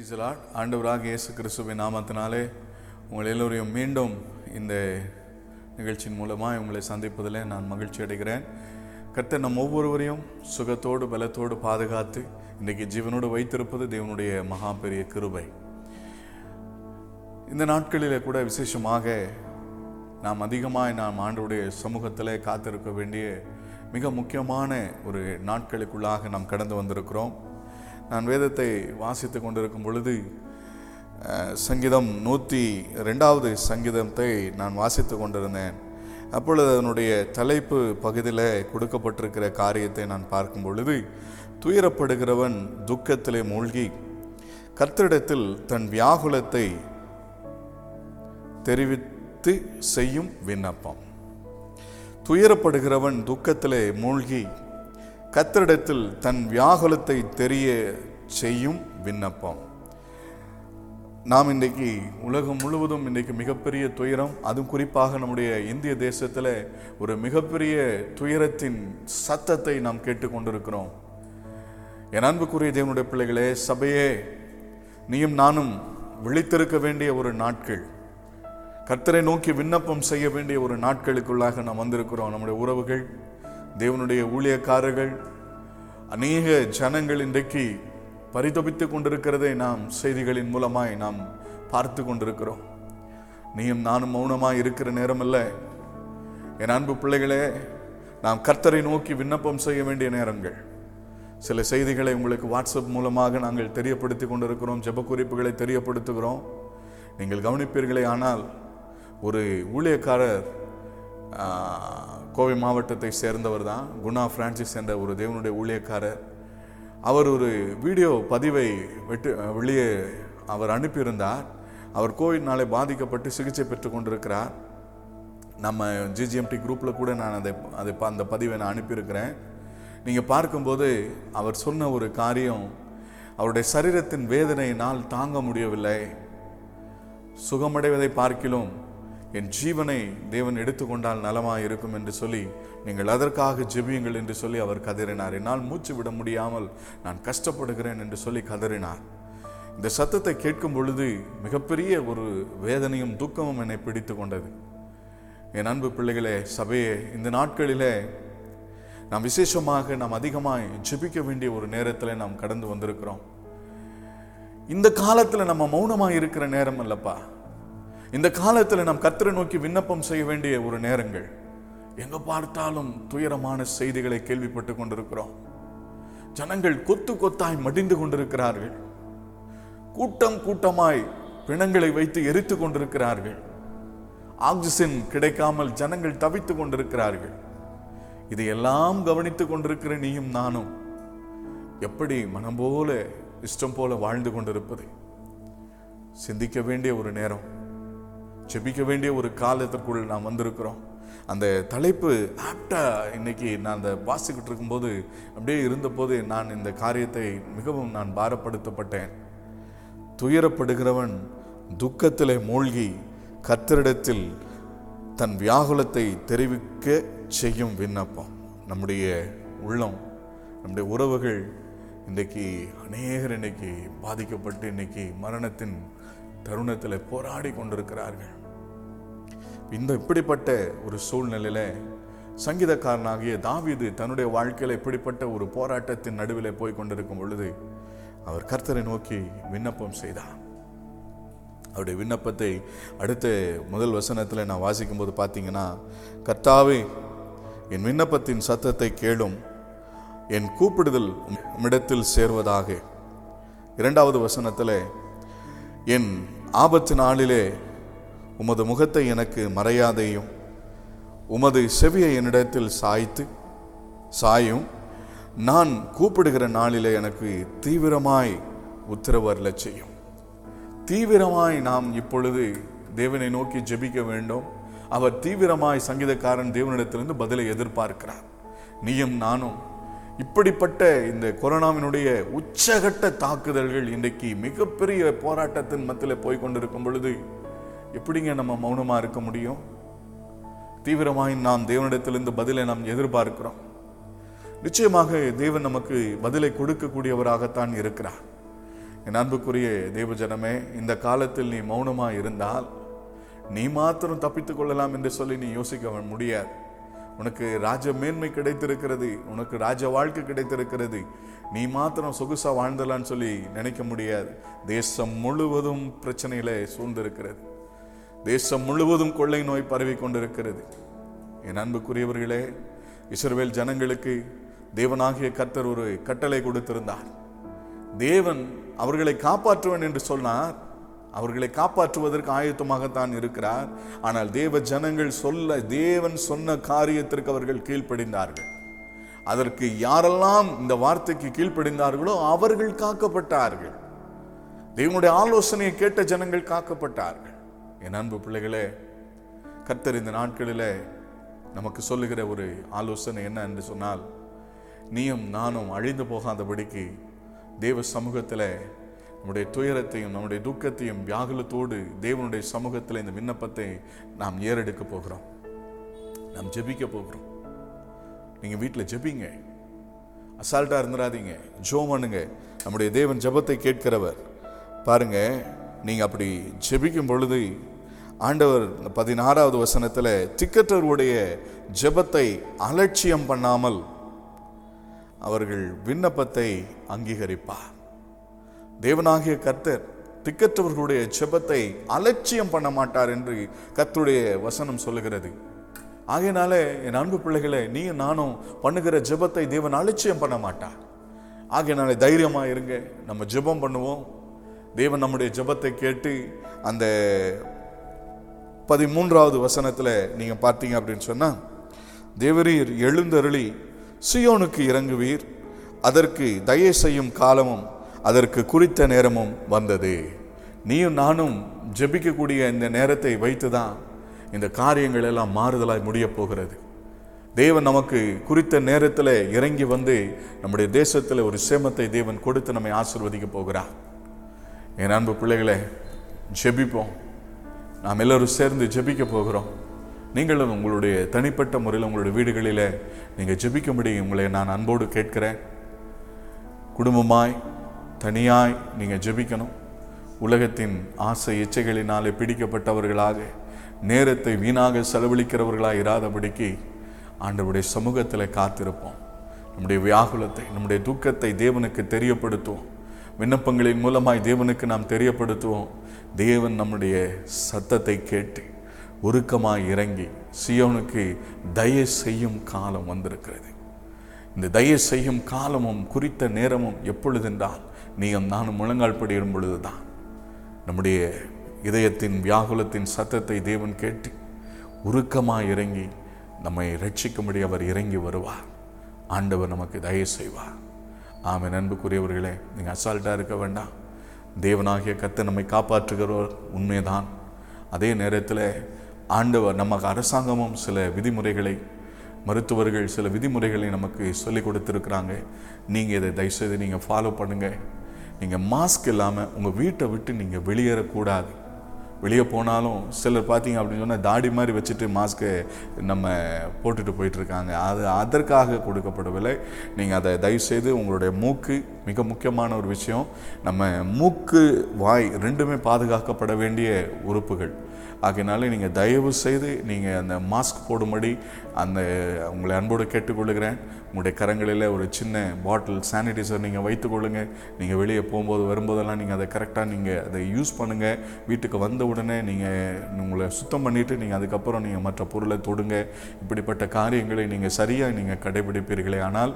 பிரைசலாட் ஆண்டவராக இயேசு கிறிஸ்துவின் நாமத்தினாலே உங்கள் எல்லோரையும் மீண்டும் இந்த நிகழ்ச்சியின் மூலமாக உங்களை சந்திப்பதில் நான் மகிழ்ச்சி அடைகிறேன். கர்த்தர் நம் ஒவ்வொருவரையும் சுகத்தோடு பலத்தோடு பாதுகாத்து இன்றைக்கு ஜீவனோடு வைத்திருப்பது தேவனுடைய மகா பெரிய கிருபை. இந்த நாட்களிலே கூட விசேஷமாக நாம் அதிகமாக நாம் ஆண்டவுடைய சமூகத்தில் காத்திருக்க வேண்டிய மிக முக்கியமான ஒரு நாட்களுக்குள்ளாக நாம் கடந்து வந்திருக்கிறோம். நான் வேதத்தை வாசித்து கொண்டிருக்கும் பொழுது சங்கீதம் நூற்றி ரெண்டாவது சங்கீதத்தை நான் வாசித்து கொண்டிருந்தேன். அப்பொழுது அதனுடைய தலைப்பு பகுதியில் கொடுக்கப்பட்டிருக்கிற காரியத்தை நான் பார்க்கும் பொழுது துயரப்படுகிறவன் துக்கத்திலே மூழ்கி கர்த்தரிடத்தில் தன் வியாகுலத்தை தெரிவித்து செய்யும் விண்ணப்பம். துயரப்படுகிறவன் துக்கத்திலே மூழ்கி கத்தரிடத்தில் தன் வியாகுலத்தை தெரிய செய்யும் விண்ணப்பம். நாம் இன்றைக்கு உலகம் முழுவதும் இன்றைக்கு மிகப்பெரிய துயரம் அதுவும் குறிப்பாக நம்முடைய இந்திய தேசத்தில் ஒரு மிகப்பெரிய துயரத்தின் சத்தத்தை நாம் கேட்டுக்கொண்டிருக்கிறோம் என் அன்புக்குரிய தேவனுடைய பிள்ளைகளே சபையே நீயும் நானும் விழித்திருக்க வேண்டிய ஒரு நாட்கள். கர்த்தரை நோக்கி விண்ணப்பம் செய்ய வேண்டிய ஒரு நாட்களுக்குள்ளாக நாம் வந்திருக்கிறோம். நம்முடைய உறவுகள் தேவனுடைய ஊழியக்காரர்கள் அநேக ஜனங்கள் இன்றைக்கு பரிதபித்து கொண்டிருக்கிறதை நாம் செய்திகளின் மூலமாய் நாம் பார்த்து கொண்டிருக்கிறோம். நீயும் நானும் மௌனமாக இருக்கிற நேரம் இல்லை என் அன்பு பிள்ளைகளே நாம் கர்த்தரை நோக்கி விண்ணப்பம் செய்ய வேண்டிய நேரங்கள். சில செய்திகளை உங்களுக்கு வாட்ஸ்அப் மூலமாக நாங்கள் தெரியப்படுத்தி கொண்டிருக்கிறோம் ஜெப குறிப்புகளை தெரியப்படுத்துகிறோம். நீங்கள் கவனிப்பீர்களே ஆனால் ஒரு ஊழியக்காரர் கோவை மாவட்டத்தை சேர்ந்தவர் தான். குணா பிரான்சிஸ் என்ற ஒரு தேவனுடைய ஊழியக்காரர். அவர் ஒரு வீடியோ பதிவை வெட்டு வெளியே அவர் அனுப்பியிருந்தார். அவர் கோவிட்னாலே பாதிக்கப்பட்டு சிகிச்சை பெற்று கொண்டிருக்கிறார். நம்ம ஜிஜிஎம்டி குரூப்பில் கூட நான் அதை அதை ப- அந்த பதிவை நான் அனுப்பியிருக்கிறேன். நீங்கள் பார்க்கும்போது அவர் சொன்ன ஒரு காரியம் அவருடைய சரீரத்தின் வேதனையினால் தாங்க முடியவில்லை. சுகமடைவதை பார்க்கிலும் என் ஜீவனை தேவன் எடுத்துக்கொண்டால் நலமாக இருக்கும் என்று சொல்லி நீங்கள் அதற்காக ஜெபியுங்கள் என்று சொல்லி அவர் கதறினார். என்னால் மூச்சு விட முடியாமல் நான் கஷ்டப்படுகிறேன் என்று சொல்லி கதறினார். இந்த சத்தத்தை கேட்கும் பொழுது மிகப்பெரிய ஒரு வேதனையும் துக்கமும் என்னை பிடித்து கொண்டது. என் அன்பு பிள்ளைகளே சபையே இந்த நாட்களிலே நாம் விசேஷமாக நாம் அதிகமாக ஜெபிக்க வேண்டிய ஒரு நேரத்தில் நாம் கடந்து வந்திருக்கிறோம். இந்த காலத்தில் நம்ம மௌனமாக இருக்கிற நேரம் இல்லைப்பா இந்த காலத்தில் நாம் கத்தரை நோக்கி விண்ணப்பம் செய்ய வேண்டிய ஒரு நேரங்கள். எங்க பார்த்தாலும் துயரமான செய்திகளை கேள்விப்பட்டு கொண்டிருக்கிறோம். ஜனங்கள் கொத்து கொத்தாய் மடிந்து கொண்டிருக்கிறார்கள். கூட்டம் கூட்டமாய் பிணங்களை வைத்து எரித்து கொண்டிருக்கிறார்கள். ஆக்சிஜன் கிடைக்காமல் ஜனங்கள் தவித்துக் கொண்டிருக்கிறார்கள். இதையெல்லாம் கவனித்துக் கொண்டிருக்கிற நீயும் நானும் எப்படி மனம் போல இஷ்டம் போல வாழ்ந்து கொண்டிருப்பது சிந்திக்க வேண்டிய ஒரு நேரம். ஜெபிக்க வேண்டிய ஒரு காலத்திற்குள் நாம் வந்திருக்கிறோம். அந்த தலைப்பு ஆப்டா இன்னைக்கு நான் அந்த வாசிக்கிட்டு இருக்கும்போது அப்படியே இருந்தபோது நான் இந்த காரியத்தை மிகவும் நான் பாரப்படுத்தப்பட்டேன். துயரப்படுகிறவன் துக்கத்திலே மூழ்கி கத்தரிடத்தில் தன் வியாகுலத்தை தெரிவிக்க செய்யும் விண்ணப்பம். நம்முடைய உள்ளம் நம்முடைய உறவுகள் இன்றைக்கி அநேகர் இன்னைக்கு பாதிக்கப்பட்டு இன்னைக்கு மரணத்தின் தருணத்தில் போராடி கொண்டிருக்கிறார்கள். இந்த இப்படிப்பட்ட ஒரு சூழ்நிலையில சங்கீதக்காரனாகிய தாவீது தன்னுடைய வாழ்க்கையில இப்படிப்பட்ட ஒரு போராட்டத்தின் நடுவில் போய் கொண்டிருக்கும் பொழுது அவர் கர்த்தரை நோக்கி விண்ணப்பம் செய்தார். அவருடைய விண்ணப்பத்தை அடுத்த முதல் வசனத்தில் நான் வாசிக்கும்போது பார்த்தீங்கன்னா கர்த்தாவே என் விண்ணப்பத்தின் சத்தத்தை கேளும். என் கூப்பிடுதல் உம்மிடத்தில் சேர்வதாக. இரண்டாவது வசனத்தில் என் ஆபத்து நாளிலே உமது முகத்தை எனக்கு மறையாதையும் உமது செவியை என்னிடத்தில் சாய்த்து சாயும் நான் கூப்பிடுகிற நாளிலே எனக்கு தீவிரமாய் உத்தரவரில் செய்யும். தீவிரமாய் நாம் இப்பொழுது தேவனை நோக்கி ஜெபிக்க வேண்டும். அவர் தீவிரமாய் சங்கீதக்காரன் தேவனிடத்திலிருந்து பதிலை எதிர்பார்க்கிறார். நீயும் நானும் இப்படிப்பட்ட இந்த கொரோனாவினுடைய உச்சகட்ட தாக்குதல்கள் இன்றைக்கு மிகப்பெரிய போராட்டத்தின் மத்தியில் போய் கொண்டிருக்கும் பொழுது எப்படிங்க நம்ம மௌனமாக இருக்க முடியும்? தீவிரமாய் நாம் தேவனிடத்திலிருந்து பதிலை நாம் எதிர்பார்க்கிறோம். நிச்சயமாக தேவன் நமக்கு பதிலை கொடுக்கக்கூடியவராகத்தான் இருக்கிறார். என் அன்புக்குரிய தேவஜனமே இந்த காலத்தில் நீ மௌனமாக இருந்தால் நீ மாத்திரம் தப்பித்துக் கொள்ளலாம் என்று சொல்லி நீ யோசிக்க முடியாது. உனக்கு ராஜ மேன்மை கிடைத்திருக்கிறது உனக்கு ராஜ வாழ்க்கை கிடைத்திருக்கிறது. நீ மாத்திரம் சொகுசா வாழ்ந்தலான்னு சொல்லி நினைக்க முடியாது. தேசம் முழுவதும் பிரச்சனையில் சூழ்ந்திருக்கிறது. தேசம் முழுவதும் கொள்ளை நோய் பரவி கொண்டிருக்கிறது. என் அன்புக்குரியவர்களே இஸ்ரவேல் ஜனங்களுக்கு தேவனாகிய கர்த்தர் ஒரு கட்டளை கொடுத்திருந்தார். தேவன் அவர்களை காப்பாற்றுவேன் என்று சொன்னார். அவர்களை காப்பாற்றுவதற்கு ஆயத்தமாகத்தான் இருக்கிறார். ஆனால் தேவ ஜனங்கள் சொல்ல தேவன் சொன்ன காரியத்திற்கு அவர்கள் கீழ்ப்படிந்தார்கள். அதற்கு யாரெல்லாம் இந்த வார்த்தைக்கு கீழ்ப்படிந்தார்களோ அவர்கள் காக்கப்பட்டார்கள். தேவனுடைய ஆலோசனையை கேட்ட ஜனங்கள் காக்கப்பட்டார்கள். என் அன்பு பிள்ளைகளே கர்த்தர் இந்த நாட்களிலே நமக்கு சொல்லுகிற ஒரு ஆலோசனை என்ன என்று சொன்னால் நீயும் நானும் அழிந்து போகாதபடிக்கு தேவ சமூகத்தில் நம்முடைய துயரத்தையும் நம்முடைய துக்கத்தையும் வியாகுலத்தோடு தேவனுடைய சமூகத்தில் இந்த விண்ணப்பத்தை நாம் ஏறெடுக்க போகிறோம். நாம் ஜெபிக்க போகிறோம். நீங்க வீட்டில் ஜெபிங்க. அசால்ட்டாக இருந்துடாதீங்க ஜோ பண்ணுங்க. நம்முடைய தேவன் ஜெபத்தை கேட்கிறவர். பாருங்க நீங்க அப்படி ஜெபிக்கும் பொழுது ஆண்டவர் பதினாறாவது வசனத்தில் திக்கற்றவருடைய ஜெபத்தை அலட்சியம் பண்ணாமல் அவர்கள் விண்ணப்பத்தை அங்கீகரிப்பார். தேவனாகிய கர்த்தர் திக்கற்றவர்களுடைய ஜெபத்தை அலட்சியம் பண்ண மாட்டார் என்று கர்த்தருடைய வசனம் சொல்லுகிறது. ஆகையினால என் அன்பு பிள்ளைகளை நீ நானும் பண்ணுகிற ஜெபத்தை தேவன் அலட்சியம் பண்ண மாட்டார். ஆகையினால தைரியமாக இருங்க நம்ம ஜெபம் பண்ணுவோம். தேவன் நம்முடைய ஜெபத்தை கேட்டு அந்த பதிமூன்றாவது வசனத்தில் நீங்கள் பார்த்தீங்க அப்படின்னு சொன்னால் தேவரீர் எழுந்தருளி சியோனுக்கு இறங்குவீர் அதற்கு தயை செய்யும் காலமும் அதற்கு குறித்த நேரமும் வந்தது. நீயும் நானும் ஜெபிக்கக்கூடிய இந்த நேரத்தை வைத்து தான் இந்த காரியங்கள் எல்லாம் மாறுதலாய் முடிய போகிறது. தேவன் நமக்கு குறித்த நேரத்தில் இறங்கி வந்து நம்முடைய தேசத்தில் ஒரு சேமத்தை தேவன் கொடுத்து நம்மை ஆசிர்வதிக்க போகிறார். என் அன்பு பிள்ளைகளே ஜெபிப்போம். நாம் எல்லோரும் சேர்ந்து ஜெபிக்க போகிறோம். நீங்களும் உங்களுடைய தனிப்பட்ட முறையில் உங்களுடைய வீடுகளில் நீங்கள் ஜெபிக்க முடியும் உங்களை நான் அன்போடு கேட்கிறேன். குடும்பமாய் தனியாய் நீங்கள் ஜெபிக்கணும். உலகத்தின் ஆசை இச்சைகளினாலே பிடிக்கப்பட்டவர்களாக நேரத்தை வீணாக செலவழிக்கிறவர்களாக இராதபடிக்கு ஆண்டவருடைய சமூகத்தில் காத்திருப்போம். நம்முடைய வியாகுலத்தை நம்முடைய துக்கத்தை தேவனுக்கு தெரியப்படுத்துவோம். விண்ணப்பங்களின் மூலமாய் தேவனுக்கு நாம் தெரியப்படுத்துவோம். தேவன் நம்முடைய சத்தத்தை கேட்டு உருக்கமாக இறங்கி சியோனுக்கு தய செய்யும் காலம் வந்திருக்கிறது. இந்த தயை செய்யும் காலமும் குறித்த நேரமும் எப்பொழுதென்றால் நீயும் நானும் முழங்கால் படியிடும் பொழுதுதான். நம்முடைய இதயத்தின் வியாகுலத்தின் சத்தத்தை தேவன் கேட்டு உருக்கமாக இறங்கி நம்மை ரட்சிக்கும்படி அவர் இறங்கி வருவார். ஆண்டவர் நமக்கு தயவு செய்வார். ஆமை நண்புக்குரியவர்களே நீங்கள் அசால்ட்டாக இருக்க வேண்டாம். தேவனாகிய கத்தை நம்மை காப்பாற்றுகிறவர் உண்மைதான். அதே நேரத்தில் ஆண்டவர் நமக்கு அரசாங்கமும் சில விதிமுறைகளை மருத்துவர்கள் சில விதிமுறைகளை நமக்கு சொல்லி கொடுத்துருக்குறாங்க. நீங்கள் இதை தயவுசெய்து நீங்கள் ஃபாலோ பண்ணுங்கள் நீங்கள் மாஸ்க் இல்லாமல் உங்கள் வீட்டை விட்டு நீங்கள் வெளியேறக்கூடாது. வெளியே போனாலும் சிலர் பார்த்தீங்க அப்படின்னு சொன்னால் தாடி மாதிரி வச்சுட்டு மாஸ்க்கை நம்ம போட்டுட்டு போயிட்டுருக்காங்க. அது அதற்காக கொடுக்கப்படவில்லை. நீங்கள் அதை தயவுசெய்து உங்களுடைய மூக்கு மிக முக்கியமான ஒரு விஷயம். நம்ம மூக்கு வாய் ரெண்டுமே பாதுகாக்கப்பட வேண்டிய உறுப்புகள். ஆகையினால நீங்கள் தயவு செய்து நீங்கள் அந்த மாஸ்க் போடும்படி அந்த உங்களை அன்போடு கேட்டுக்கொள்ளுகிறேன் உங்களுடைய கரங்களில் ஒரு சின்ன பாட்டில் சானிடைசர் நீங்கள் வைத்துக்கொள்ளுங்க நீங்கள் வெளியே போகும்போது வரும்போதெல்லாம் நீங்கள் அதை கரெக்டாக நீங்கள் அதை யூஸ் பண்ணுங்கள் வீட்டுக்கு வந்த உடனே நீங்கள் உங்களை சுத்தம் பண்ணிவிட்டு நீங்கள் அதுக்கப்புறம் நீங்கள் மற்ற பொருளை தொடுங்க. இப்படிப்பட்ட காரியங்களை நீங்கள் சரியாக நீங்கள் கடைபிடிப்பீர்களே. ஆனால்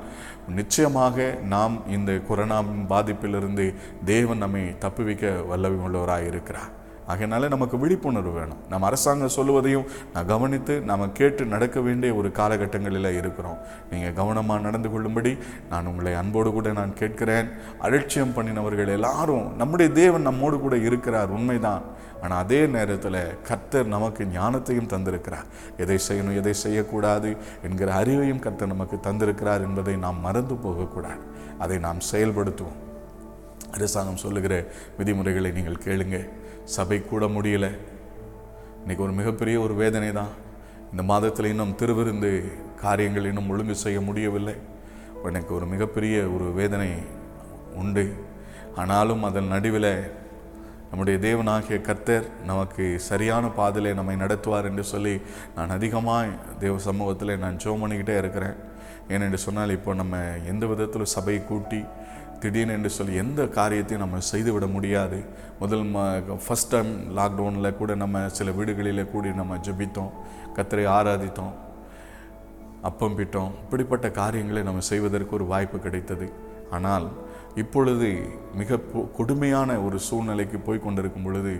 நிச்சயமாக நாம் இந்த கொரோனாவின் பாதிப்பிலிருந்து தேவன் நம்மை தப்புவிக்க வல்லவி உள்ளவராக இருக்கிறார் ஆகையினால நமக்கு விழிப்புணர்வு வேணும். நம்ம அரசாங்கம் சொல்லுவதையும் நான் கவனித்து நாம் கேட்டு நடக்க வேண்டிய ஒரு காலகட்டங்களில் இருக்கிறோம். நீங்கள் கவனமாக நடந்து கொள்ளும்படி நான் உங்களை அன்போடு கூட நான் கேட்கிறேன். அலட்சியம் பண்ணினவர்கள் எல்லாரும் நம்முடைய தேவன் நம்மோடு கூட இருக்கிறார் உண்மைதான். ஆனால் அதே நேரத்தில் கர்த்தர் நமக்கு ஞானத்தையும் தந்திருக்கிறார். எதை செய்யணும் எதை செய்யக்கூடாது என்கிற அறிவையும் கர்த்தர் நமக்கு தந்திருக்கிறார் என்பதை நாம் மறந்து போகக்கூடாது. அதை நாம் செயல்படுத்துவோம். அரசாங்கம் சொல்லுகிற விதிமுறைகளை நீங்கள் கேளுங்கள் சபை கூட முடியல. இன்னைக்கு ஒரு மிகப்பெரிய ஒரு வேதனை தான் இந்த மாதத்தில் இன்னும் திருவிருந்து காரியங்கள் இன்னும் ஒழுங்கு செய்ய முடியவில்லை. எனக்கு ஒரு மிகப்பெரிய ஒரு வேதனை உண்டு. ஆனாலும் அதன் நடுவில் நம்முடைய தேவனாகிய கர்த்தர் நமக்கு சரியான பாதையிலே நம்மை நடத்துவார் என்று சொல்லி நான் அதிகமாக தேவ சமூகத்தில் நான் ஜோம் பண்ணிக்கிட்டே இருக்கிறேன். ஏனென்று சொன்னால் இப்போ நம்ம எந்த விதத்தில் சபையை கூட்டி திடீர்னு என்று சொல்லி எந்த காரியத்தையும் நம்ம செய்துவிட முடியாது. முதல் ம ஃபஸ்ட் டைம் லாக்டவுனில் கூட நம்ம சில வீடுகளில் கூடி நம்ம ஜெபித்தோம் கத்தரை ஆராதித்தோம் அப்பம் பிட்டோம். இப்படிப்பட்ட காரியங்களை நம்ம செய்வதற்கு ஒரு வாய்ப்பு கிடைத்தது. ஆனால் இப்பொழுது மிக கொடுமையான ஒரு சூழ்நிலைக்கு போய் கொண்டிருக்கும் பொழுது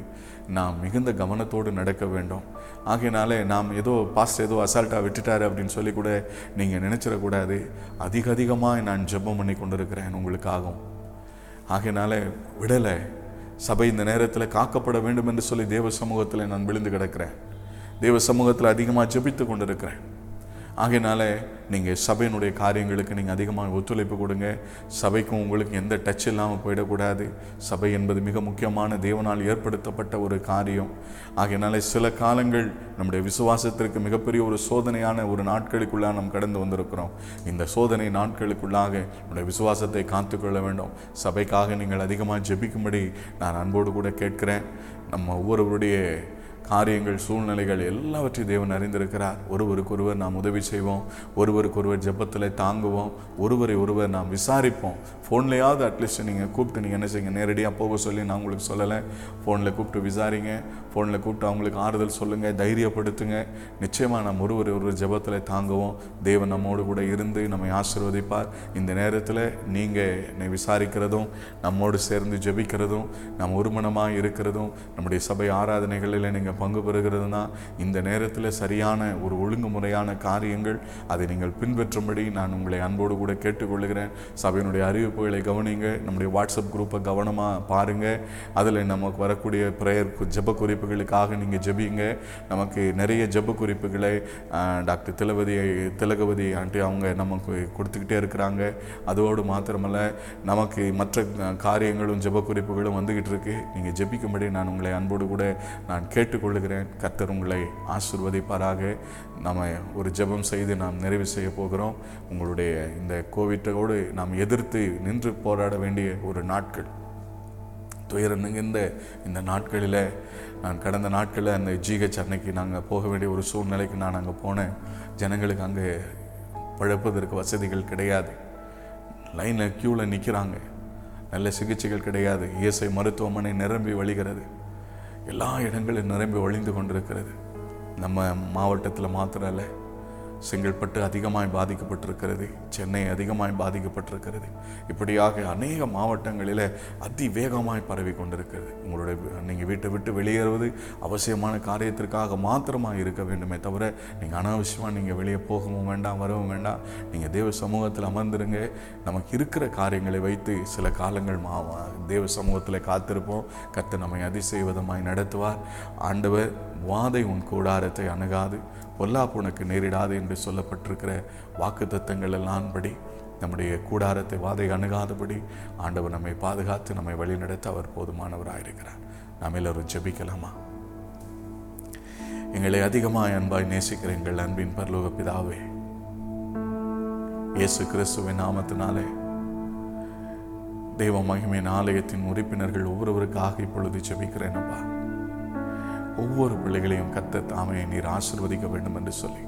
நாம் மிகுந்த கவனத்தோடு நடக்க வேண்டும். ஆகையினாலே நாம் ஏதோ பாஸ்ட் ஏதோ அசால்ட்டாக விட்டுட்டாரு அப்படின்னு சொல்லி கூட நீங்கள் நினச்சிடக்கூடாது அதிக அதிகமாக நான் ஜெபம் பண்ணி கொண்டிருக்கிறேன் உங்களுக்காகும் ஆகையினால விடலை. சபை இந்த நேரத்தில் காக்கப்பட வேண்டும் என்று சொல்லி தேவ சமூகத்தில் நான் விழுந்து கிடக்கிறேன். தேவ சமூகத்தில் அதிகமாக ஜெபித்து கொண்டிருக்கிறேன். ஆகையினால நீங்கள் சபையினுடைய காரியங்களுக்கு நீங்கள் அதிகமாக ஒத்துழைப்பு கொடுங்க. சபைக்கும் உங்களுக்கு எந்த டச் இல்லாமல் போயிடக்கூடாது. சபை என்பது மிக முக்கியமான தேவனால் ஏற்படுத்தப்பட்ட ஒரு காரியம். ஆகையினால சில காலங்கள் நம்முடைய விசுவாசத்திற்கு மிகப்பெரிய ஒரு சோதனையான ஒரு நாட்களுக்குள்ளாக நாம் கடந்து வந்திருக்கிறோம். இந்த சோதனை நாட்களுக்குள்ளாக நம்முடைய விசுவாசத்தை காத்துக்கொள்ள வேண்டும். சபைக்காக நீங்கள் அதிகமாக ஜெபிக்கும்படி நான் அன்போடு கூட கேட்கிறேன். நம்ம ஒவ்வொருவருடைய காரியங்கள் சூழ்நிலைகள் எல்லாவற்றையும் தேவன் அறிந்திருக்கிறார். ஒருவருக்கொருவர் நாம் உதவி செய்வோம். ஒருவருக்கொருவர் ஜெபத்தில் தாங்குவோம். ஒருவரை ஒருவர் நாம் விசாரிப்போம். ஃபோன்லையாவது அட்லீஸ்ட் நீங்கள் கூப்பிட்டு நீங்கள் என்ன செய்யுங்க? நேரடியாக போக சொல்லி நான் உங்களுக்கு சொல்லலை. ஃபோனில் கூப்பிட்டு விசாரிங்க. ஃபோனில் கூப்பிட்டு அவங்களுக்கு ஆறுதல் சொல்லுங்கள் தைரியப்படுத்துங்க. நிச்சயமாக நாம் ஒருவர் ஒருவர் ஜெபத்தில் தாங்குவோம். தேவன் நம்மோடு கூட இருந்து நம்மை ஆசீர்வதிப்பார். இந்த நேரத்தில் நீங்கள் என்னை விசாரிக்கிறதும் நம்மோடு சேர்ந்து ஜெபிக்கிறதும் நாம் ஒருமனமாக இருக்கிறதும் நம்முடைய சபை ஆராதனைகளில் நீங்கள் பங்கு பெறுகிறதுனா இந்த நேரத்தில் சரியான ஒரு ஒழுங்குமுறையான காரியங்கள் அதை நீங்கள் பின்பற்றும்படி நான் உங்களை அன்போடு கூட கேட்டுக்கொள்கிறேன். சபையினுடைய அறிவிப்புகளை கவனிங்க நம்முடைய வாட்ஸ்அப் குரூப்பை கவனமாக பாருங்கள் அதில் நமக்கு வரக்கூடிய ப்ரேயர் ஜெப குறிப்புகளுக்காக நீங்கள் ஜெபிங்க. நமக்கு நிறைய ஜெப குறிப்புகளை டாக்டர் திலவதி திலகவதி ஆண்டி அவங்க நமக்கு கொடுத்துக்கிட்டே இருக்கிறாங்க. அதோடு மாத்திரமல்ல நமக்கு மற்ற காரியங்களும் ஜெப குறிப்புகளும் வந்துக்கிட்டு இருக்கு. நீங்கள் ஜெபிக்கும்படி நான் உங்களை அன்போடு கூட நான் கேட்டு கொள்ளுகிறேன். கர்த்தர் உங்களை ஆசிர்வதிப்பாராக. நம்ம ஒரு ஜெபம் செய்து நாம் நிறைவு செய்ய போகிறோம். உங்களுடைய இந்த கோவிட்டோடு நாம் எதிர்த்து நின்று போராட வேண்டிய ஒரு நாட்கள். துயரம் நிகழ்ந்த இந்த நாட்களில் நான் கடந்த நாட்களில் அந்த ஜிஹெச் அன்னைக்கு நாங்கள் போக வேண்டிய ஒரு சூழ்நிலைக்கு நான் அங்கே போனேன். ஜனங்களுக்கு அங்கே பழப்பதற்கு வசதிகள் கிடையாது. லைனில் க்யூவில் நிற்கிறாங்க நல்ல சிகிச்சைகள் கிடையாது. இஎஸ்ஐ மருத்துவமனை நிரம்பி வழிகிறது. எல்லா இடங்களும் நிரம்பி ஒழிந்து கொண்டிருக்கிறது. நம்ம மாவட்டத்தில் மாத்திரம் இல்லை. செங்கல்பட்டு அதிகமாய் பாதிக்கப்பட்டிருக்கிறது. சென்னை அதிகமாய் பாதிக்கப்பட்டிருக்கிறது. இப்படியாக அநேக மாவட்டங்களில் அதிவேகமாய் பரவி கொண்டிருக்கிறது. உங்களுடைய நீங்கள் வீட்டை விட்டு வெளியேறுவது அவசியமான காரியத்திற்காக மாத்திரமாக இருக்க வேண்டுமே தவிர நீங்கள் அனாவசியமாக நீங்கள் வெளியே போகவும் வேண்டாம் வரவும் வேண்டாம். நீங்கள் தேவ சமூகத்தில் அமர்ந்துருங்க. நமக்கு இருக்கிற காரியங்களை வைத்து சில காலங்கள் மா தேவ சமூகத்தில் காத்திருப்போம். கத்து நம்மை அதிசெய்வதமாய் நடத்துவார். ஆண்டவர் வாதை உன் கூடாரத்தை அணுகாது. பொல்லாப்பு உனக்கு நேரிடாது என்று சொல்லப்பட்டிருக்கிற வாக்கு தத்தங்கள் எல்லாம்படி நம்முடைய கூடாரத்தை வாதை அணுகாதபடி ஆண்டவர் நம்மை பாதுகாத்து நம்மை வழிநடத்த அவர் போதுமானவராயிருக்கிறார். நாம் எல்லோரும் ஜெபிக்கலாமா? எங்களை அதிகமாக அன்பாய் நேசிக்கிற எங்கள் அன்பின் பரலோக பிதாவே இயேசு கிறிஸ்துவின் நாமத்தினாலே தெய்வ மகிமையின் ஆலயத்தின் உறுப்பினர்கள் ஒவ்வொருவருக்காக இப்பொழுது ஜபிக்கிறேன் அப்பா. ஒவ்வொரு பிள்ளைகளையும் கத்த தாமே நீர் ஆசிர்வதிக்க வேண்டும் என்று சொல்லி.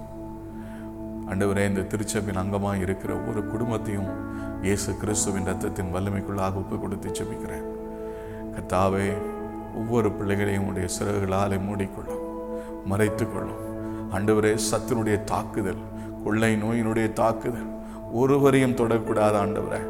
அண்டவரே இந்த திருச்சபின் அங்கமாக இருக்கிற ஒவ்வொரு குடும்பத்தையும் இயேசு கிறிஸ்துவின் ரத்தத்தின் வல்லமைக்குள்ளாக ஒப்பு கொடுத்து செபிக்கிறேன் கத்தாவே ஒவ்வொரு பிள்ளைகளையும் உடைய சிறகுகளாலே மூடிக்கொள்ளும் மறைத்துக்கொள்ளும். அண்டவரே சத்தினுடைய தாக்குதல் கொள்ளை நோயினுடைய தாக்குதல் ஒருவரையும் தொடக்கூடாது ஆண்டவரை.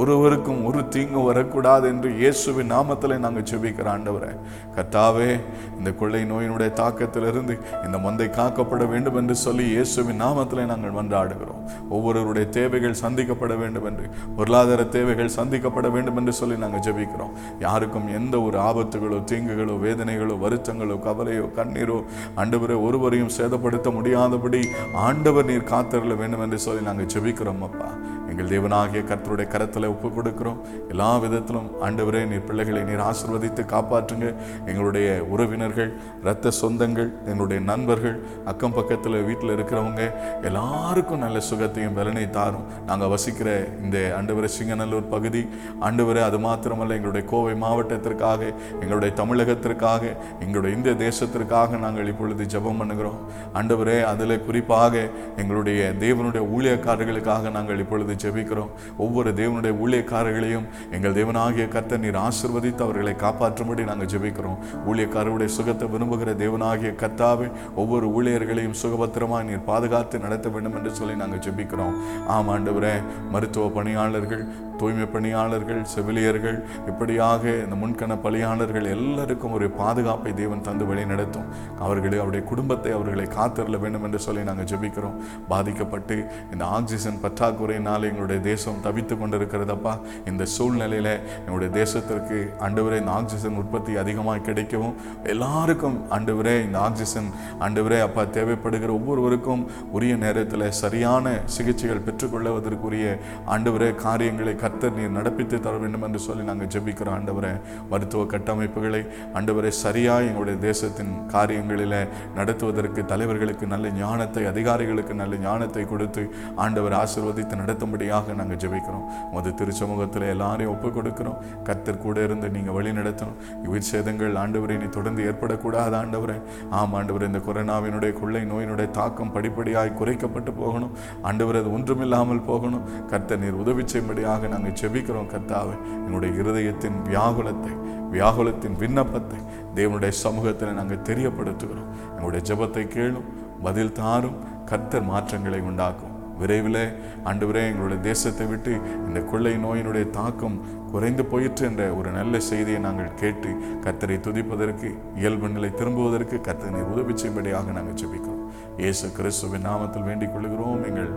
ஒருவருக்கும் ஒரு தீங்கு வரக்கூடாது என்று இயேசுவின் நாமத்தில் நாங்கள் செபிக்கிற ஆண்டவரை. கத்தாவே இந்த கொள்ளை நோயினுடைய தாக்கத்திலிருந்து இந்த மந்தை காக்கப்பட வேண்டும் என்று சொல்லி இயேசுவின் நாமத்தில் நாங்கள் மன்றாடுகிறோம். ஒவ்வொருவருடைய தேவைகள் சந்திக்கப்பட வேண்டும் என்று பொருளாதார தேவைகள் சந்திக்கப்பட வேண்டும் என்று சொல்லி நாங்கள் ஜெபிக்கிறோம். யாருக்கும் எந்த ஒரு ஆபத்துகளோ தீங்குகளோ வேதனைகளோ வருத்தங்களோ கவலையோ கண்ணீரோ ஆண்டவரை ஒருவரையும் சேதப்படுத்த முடியாதபடி ஆண்டவர் நீர் காத்தருள வேண்டும் என்று சொல்லி நாங்கள் ஜெபிக்கிறோம். அப்பா எங்கள் தேவனாகிய கர்த்தருடைய கரத்தில் ஒப்பு கொடுக்கிறோம். எல்லா விதத்திலும் ஆண்டவரே நீர் பிள்ளைகளை நீர் ஆசீர்வதித்து காப்பாற்றுங்க. எங்களுடைய உறவினர்கள் இரத்த சொந்தங்கள் எங்களுடைய நண்பர்கள் அக்கம் பக்கத்தில் வீட்டில் இருக்கிறவங்க எல்லாருக்கும் நல்ல சுகத்தையும் பலனை தாரும். நாங்கள் வசிக்கிற இந்த ஆண்டவரை சிங்கநல்லூர் பகுதி ஆண்டவரே அது மாத்திரமல்ல எங்களுடைய கோவை மாவட்டத்திற்காக எங்களுடைய தமிழகத்திற்காக எங்களுடைய இந்திய தேசத்திற்காக நாங்கள் இப்பொழுது ஜெபம் பண்ணுகிறோம். ஆண்டவரே அதில் குறிப்பாக எங்களுடைய தேவனுடைய ஊழியக்காரர்களுக்காக நாங்கள் இப்பொழுது ஜெபிக்கிறோம். ஒவ்வொரு தேவனுடைய ஊழியக்காரர்களையும் எங்கள் தேவனாகிய கர்த்தர் நீர் ஆசிர்வதித்து அவர்களை காப்பாற்றும்படி நாங்கள் ஜெபிக்கிறோம். ஊழியக்காரருடைய சுகத்தை விரும்புகிற தேவனாகிய கர்த்தாவே ஒவ்வொரு ஊழியர்களையும் சுகபத்திரமாக நீர் பாதுகாத்து நடத்த வேண்டும் என்று சொல்லி நாங்கள் ஜெபிக்கிறோம். ஆம் ஆண்டவரே மருத்துவ பணியாளர்கள் தூய்மை பணியாளர்கள் செவிலியர்கள் இப்படியாக இந்த முன்கண பணியாளர்கள் எல்லாருக்கும் ஒரு பாதுகாப்பை தேவன் தந்து வழி நடத்தும். அவர்களை அவருடைய குடும்பத்தை அவர்களை காத்திரல வேண்டும் என்று சொல்லி நாங்கள் ஜெபிக்கிறோம். பாதிக்கப்பட்டு இந்த ஆக்சிஜன் பற்றாக்குறையினாலே எங்களுடைய தேசம் தவித்து கொண்டிருக்கிறதப்பா. இந்த சூழ்நிலையில் எங்களுடைய தேசத்திற்கு ஆண்டவரே இந்த ஆக்சிஜன் உற்பத்தி அதிகமாக கிடைக்கவும் எல்லாருக்கும் ஆண்டவரே இந்த ஆக்சிஜன் ஆண்டவரே அப்பா தேவைப்படுகிற ஒவ்வொருவருக்கும் உரிய நேரத்தில் சரியான சிகிச்சைகள் பெற்றுக்கொள்வதற்குரிய ஆண்டவரே காரியங்களை கர்த்தர் நீர் நடப்பித்து தர வேண்டும் என்று சொல்லி நாங்கள் ஜெபிக்கிறோம் ஆண்டவரே. மருத்துவ கட்டமைப்புகளை ஆண்டவரே சரியாக எங்களுடைய தேசத்தின் காரியங்களில் நடத்துவதற்கு தலைவர்களுக்கு நல்ல ஞானத்தை அதிகாரிகளுக்கு நல்ல ஞானத்தை கொடுத்து ஆண்டவர் ஆசிர்வதித்து நடத்தும்படி நடத்தும்படியாக நாங்கள் ஜெபிக்கிறோம். மது திருச்சமூகத்தில் எல்லாரையும் ஒப்பு கொடுக்கிறோம் கர்த்தர் கூட இருந்து நீங்கள் வழி நடத்தணும். உயிர் சேதங்கள் ஆண்டவரை நீ தொடர்ந்து ஏற்படக்கூடாது ஆண்டவரே. ஆம் ஆண்டவர் இந்த கொரோனாவினுடைய கொள்ளை நோயினுடைய தாக்கம் படிப்படியாய் குறைக்கப்பட்டு போகணும். ஆண்டவர் அது ஒன்றுமில்லாமல் போகணும். கர்த்தர் நீர் உதவி செய்யும்படியாக நாங்கள் ஜெபிக்கிறோம் கர்த்தாவை. என்னுடைய இருதயத்தின் வியாகுலத்தை வியாகுலத்தின் விண்ணப்பத்தை தேவனுடைய சமூகத்தில் நாங்கள் தெரியப்படுத்துகிறோம். எங்களுடைய ஜெபத்தை கேளும் பதில் தாரும். கர்த்தர் மாற்றங்களை உண்டாக்கும். விரைவில் ஆண்டவரே எங்களுடைய தேசத்தை விட்டு இந்த கொள்ளை நோயினுடைய தாக்கம் குறைந்து போயிற்று என்ற ஒரு நல்ல செய்தியை நாங்கள் கேட்டு கர்த்தரை துதிப்பதற்கு இயல்பு நிலை திரும்புவதற்கு கர்த்தனை உதவி செய்யும்படியாக நாங்கள் ஜெபிக்கிறோம். இயேசு கிறிஸ்துவின் நாமத்தில் வேண்டிக் கொள்கிறோம். எங்கள்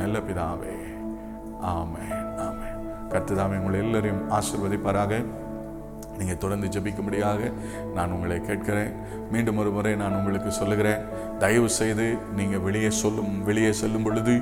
நல்ல பிதாவே. ஆமே ஆமே கர்த்ததாமே உங்களை எல்லோரையும் ஆசிர்வதிப்பாராக. நீங்கள் தொடர்ந்து ஜபிக்கும்படியாக நான் உங்களை கேட்கிறேன். மீண்டும் ஒரு முறை நான் உங்களுக்கு சொல்லுகிறேன். தயவு செய்து நீங்கள் வெளியே சொல்லும் வெளியே செல்லும் பொழுது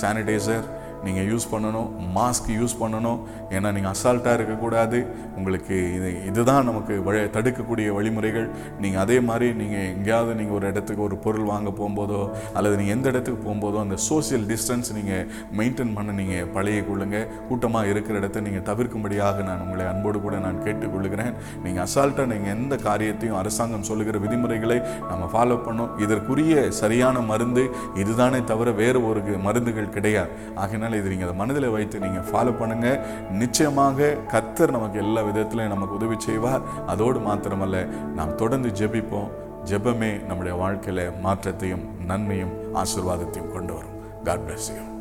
சானிடைசர் நீங்கள் யூஸ் பண்ணணும் மாஸ்க் யூஸ் பண்ணணும். ஏன்னா நீங்கள் அசால்ட்டாக இருக்கக்கூடாது. உங்களுக்கு இது இதுதான் நமக்கு வழி தடுக்கக்கூடிய வழிமுறைகள். நீங்கள் அதே மாதிரி நீங்கள் எங்கேயாவது நீங்கள் ஒரு இடத்துக்கு ஒரு பொருள் வாங்க போகும்போதோ அல்லது நீங்கள் எந்த இடத்துக்கு போகும்போதோ அந்த சோஷியல் டிஸ்டன்ஸ் நீங்கள் மெயின்டைன் பண்ண நீங்கள் பழைய கொள்ளுங்கள் கூட்டமாக இருக்கிற இடத்த நீங்கள் தவிர்க்கும்படியாக நான் உங்களை அன்போடு கூட நான் கேட்டுக்கொள்கிறேன். நீங்கள் அசால்ட்டாக நீங்கள் எந்த காரியத்தையும் அரசாங்கம் சொல்லுகிற விதிமுறைகளை நம்ம ஃபாலோ பண்ணோம் இதற்குரிய சரியான மருந்து இதுதானே தவிர வேறு ஒரு மருந்துகள் கிடையாது. ஆகையினால இது நீங்கள் அதை மனதில் வைத்து நீங்கள் ஃபாலோ பண்ணுங்க. நிச்சயமாக கத்தர் நமக்கு எல்லா விதத்துலையும் நமக்கு உதவி செய்வார். அதோடு மாத்திரமல்ல நாம் தொடர்ந்து ஜெபிப்போம். ஜெபமே நம்முடைய வாழ்க்கையில மாற்றத்தையும் நன்மையும் ஆசீர்வாதத்தையும் கொண்டு வரும். God bless you